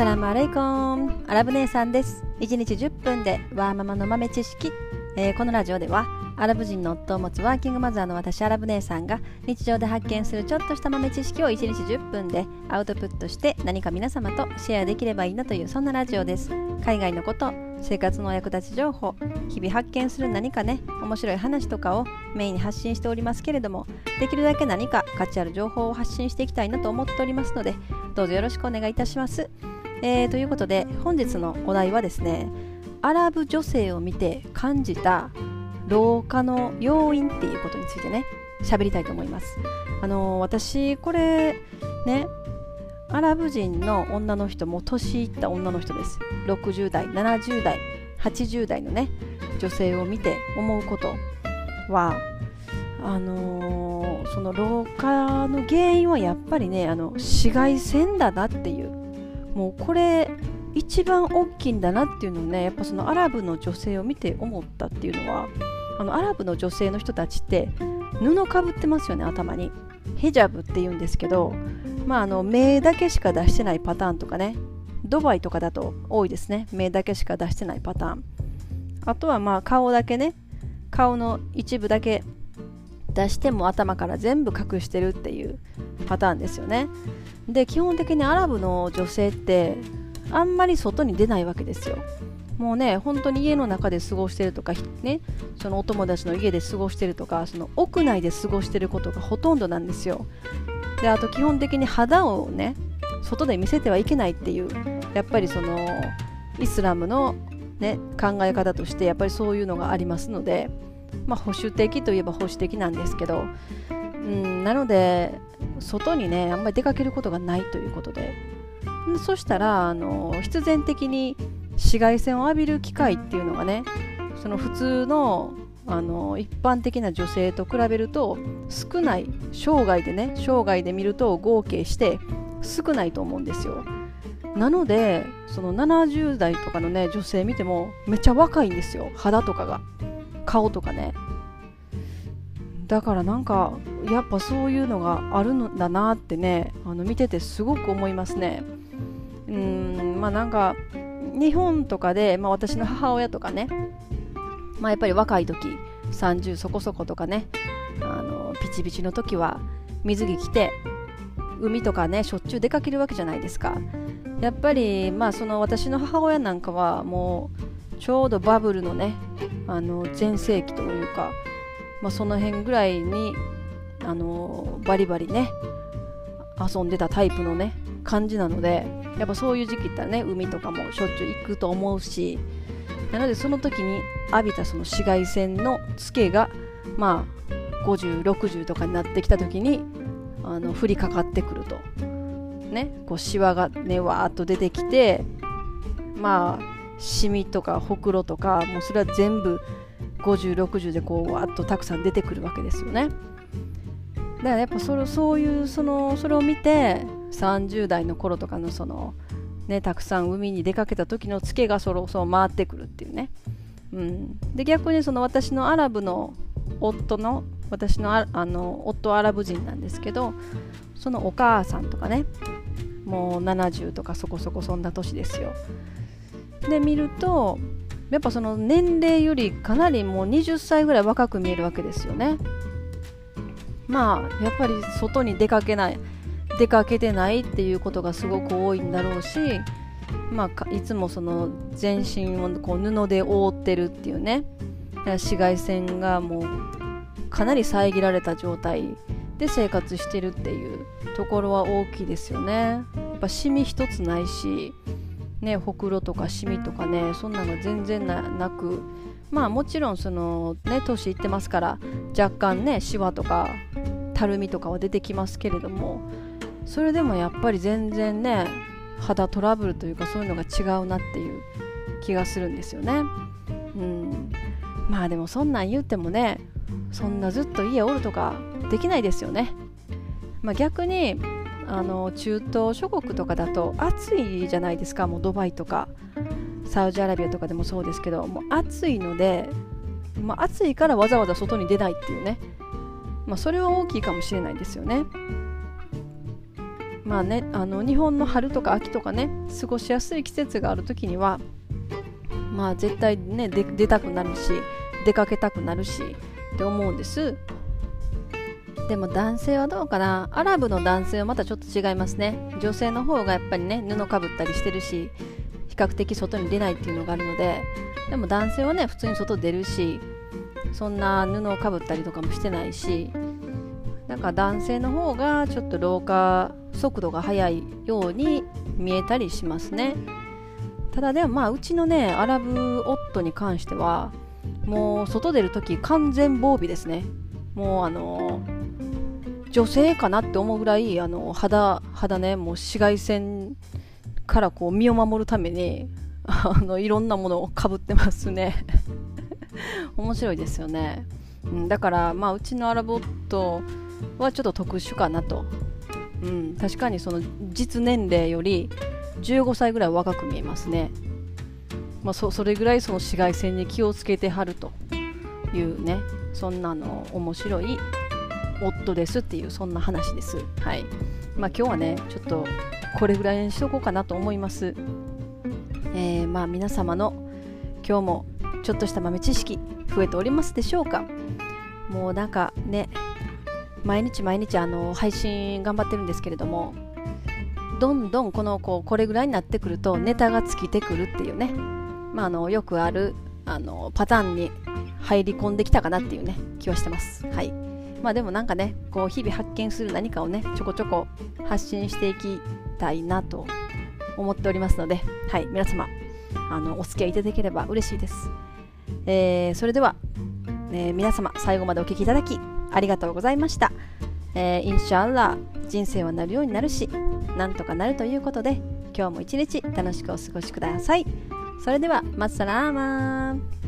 サラムアレイコンアラブ姉さんです。1日10分でワーママの豆知識、えー、このラジオではアラブ人の夫を持つワーキングマザーの私アラブ姉さんが日常で発見するちょっとした豆知識を1日10分でアウトプットして何か皆様とシェアできればいいなというそんなラジオです。海外のこと生活のお役立ち情報日々発見する何かね面白い話とかをメインに発信しておりますけれどもできるだけ何か価値ある情報を発信していきたいなと思っておりますのでどうぞよろしくお願いいたします、えー、ということで本日のお題はですねアラブ女性を見て感じた老化の要因っていうことについてね喋りたいと思います。あの私これねアラブ人の女の人も年いった女の人です。60代70代80代のね女性を見て思うことはあのー、その老化の原因はやっぱりねあの紫外線だなっていうもうこれ一番大きいんだなっていうのをねやっぱそのアラブの女性を見て思ったっていうのはあのアラブの女性の人たちって布かぶってますよね頭に。ヘジャブって言うんですけどまああの目だけしか出してないパターンとかねドバイとかだと多いですね。目だけしか出してないパターン。あとはまあ顔だけね顔の一部だけ出しても頭から全部隠してるっていうパターンですよね。で基本的にアラブの女性ってあんまり外に出ないわけですよ。もうね本当に家の中で過ごしてるとかねそのお友達の家で過ごしてるとかその屋内で過ごしてることがほとんどなんですよ。であと基本的に肌をね外で見せてはいけないっていうやっぱりそのイスラムの、ね、考え方としてやっぱりそういうのがありますので、まあ、保守的といえば保守的なんですけど、うん、なので外にねあんまり出かけることがないということで。そしたらあの必然的に紫外線を浴びる機会っていうのがねその普通のあの一般的な女性と比べると少ない生涯でね生涯で見ると合計して少ないと思うんですよ。なのでその70代とかのね女性見てもめっちゃ若いんですよ。肌とかが。顔とかね。だからなんかやっぱそういうのがあるんだなってねあの見ててすごく思いますね。うんまあなんか日本とかで、まあ、私の母親とかね、まあ、やっぱり若い時30そこそことかねあのピチピチの時は水着着て海とかねしょっちゅう出かけるわけじゃないですか。やっぱりまあその私の母親なんかはもうちょうどバブルのねあの全盛期というか、まあ、その辺ぐらいにあのバリバリね遊んでたタイプのね感じなのでやっぱそういう時期ってね海とかもしょっちゅう行くと思うしなのでその時に浴びたその紫外線のつけがまあ5060とかになってきた時にあの降りかかってくると。ねこうシワがねわーっと出てきてまあシミとかほくろとかもうそれは全部5060でこうわっとたくさん出てくるわけですよね。だからやっぱそれそういうそのそれを見て30代の頃とかのそのねたくさん海に出かけた時のツケがそろそろ回ってくるっていうね、うん、で逆にその私のアラブの夫の私のあの夫アラブ人なんですけどそのお母さんとかねもう70とかそこそこそんな年ですよ。で見るとやっぱその年齢よりかなりもう20歳ぐらい若く見えるわけですよね。まあやっぱり外に出かけない出かけてないっていうことがすごく多いんだろうし、まあ、いつもその全身をこう布で覆ってるっていうね紫外線がもうかなり遮られた状態で生活してるっていうところは大きいですよね。やっぱシミ一つないしねほくろとかシミとかねそんなの全然なくまあもちろんそのね年いってますから若干ねシワとかたるみとかは出てきますけれどもそれでもやっぱり全然ね肌トラブルというかそういうのが違うなっていう気がするんですよね。うん、まあでもそんなん言ってもねそんなずっと家おるとかできないですよね。まあ、逆にあの中東諸国とかだと暑いじゃないですか。もうドバイとかサウジアラビアとかでもそうですけどもう暑いので、まあ、暑いからわざわざ外に出ないっていうね、まあ、それは大きいかもしれないですよね。まあねあの日本の春とか秋とかね過ごしやすい季節がある時にはまあ絶対ね出たくなるし出かけたくなるしって思うんです。でも男性はどうかな？アラブの男性はまたちょっと違いますね。女性の方がやっぱりね布かぶったりしてるし比較的外に出ないっていうのがあるのででも男性はね普通に外出るしそんな布をかぶったりとかもしてないしなんか男性の方がちょっと老化速度が速いように見えたりしますね。ただでもまあうちのねアラブ夫に関してはもう外出るとき完全防備ですね。もうあの女性かなって思うぐらいあの肌肌ねもう紫外線からこう身を守るためにあのいろんなものをかぶってますね。面白いですよね、うん、だからまあうちのアラボットはちょっと特殊かなと、うん、確かにその実年齢より15歳ぐらい若く見えますね、まあ、そそれぐらいその紫外線に気をつけてはるというねそんなの面白い夫ですっていうそんな話です。はい。まあ今日はねちょっとこれぐらいにしとこうかなと思います。えー、まあ皆様の今日もちょっとした豆知識増えておりますでしょうか。もうなんかね毎日毎日あの配信頑張ってるんですけれどもどんどんこのこうこれぐらいになってくるとネタが尽きてくるっていうね、まあ、あのよくあるあのパターンに入り込んできたかなっていうね気はしてます。はいまあでもなんかねこう日々発見する何かをねちょこちょこ発信していきたいなと思っておりますので、はい、皆様あのお付き合いいただければ嬉しいです。えー、それでは、えー、皆様最後までお聴きいただきありがとうございました。えー、インシャアラ人生はなるようになるし、なんとかなるということで、今日も一日楽しくお過ごしください。それでは、マッサラーマー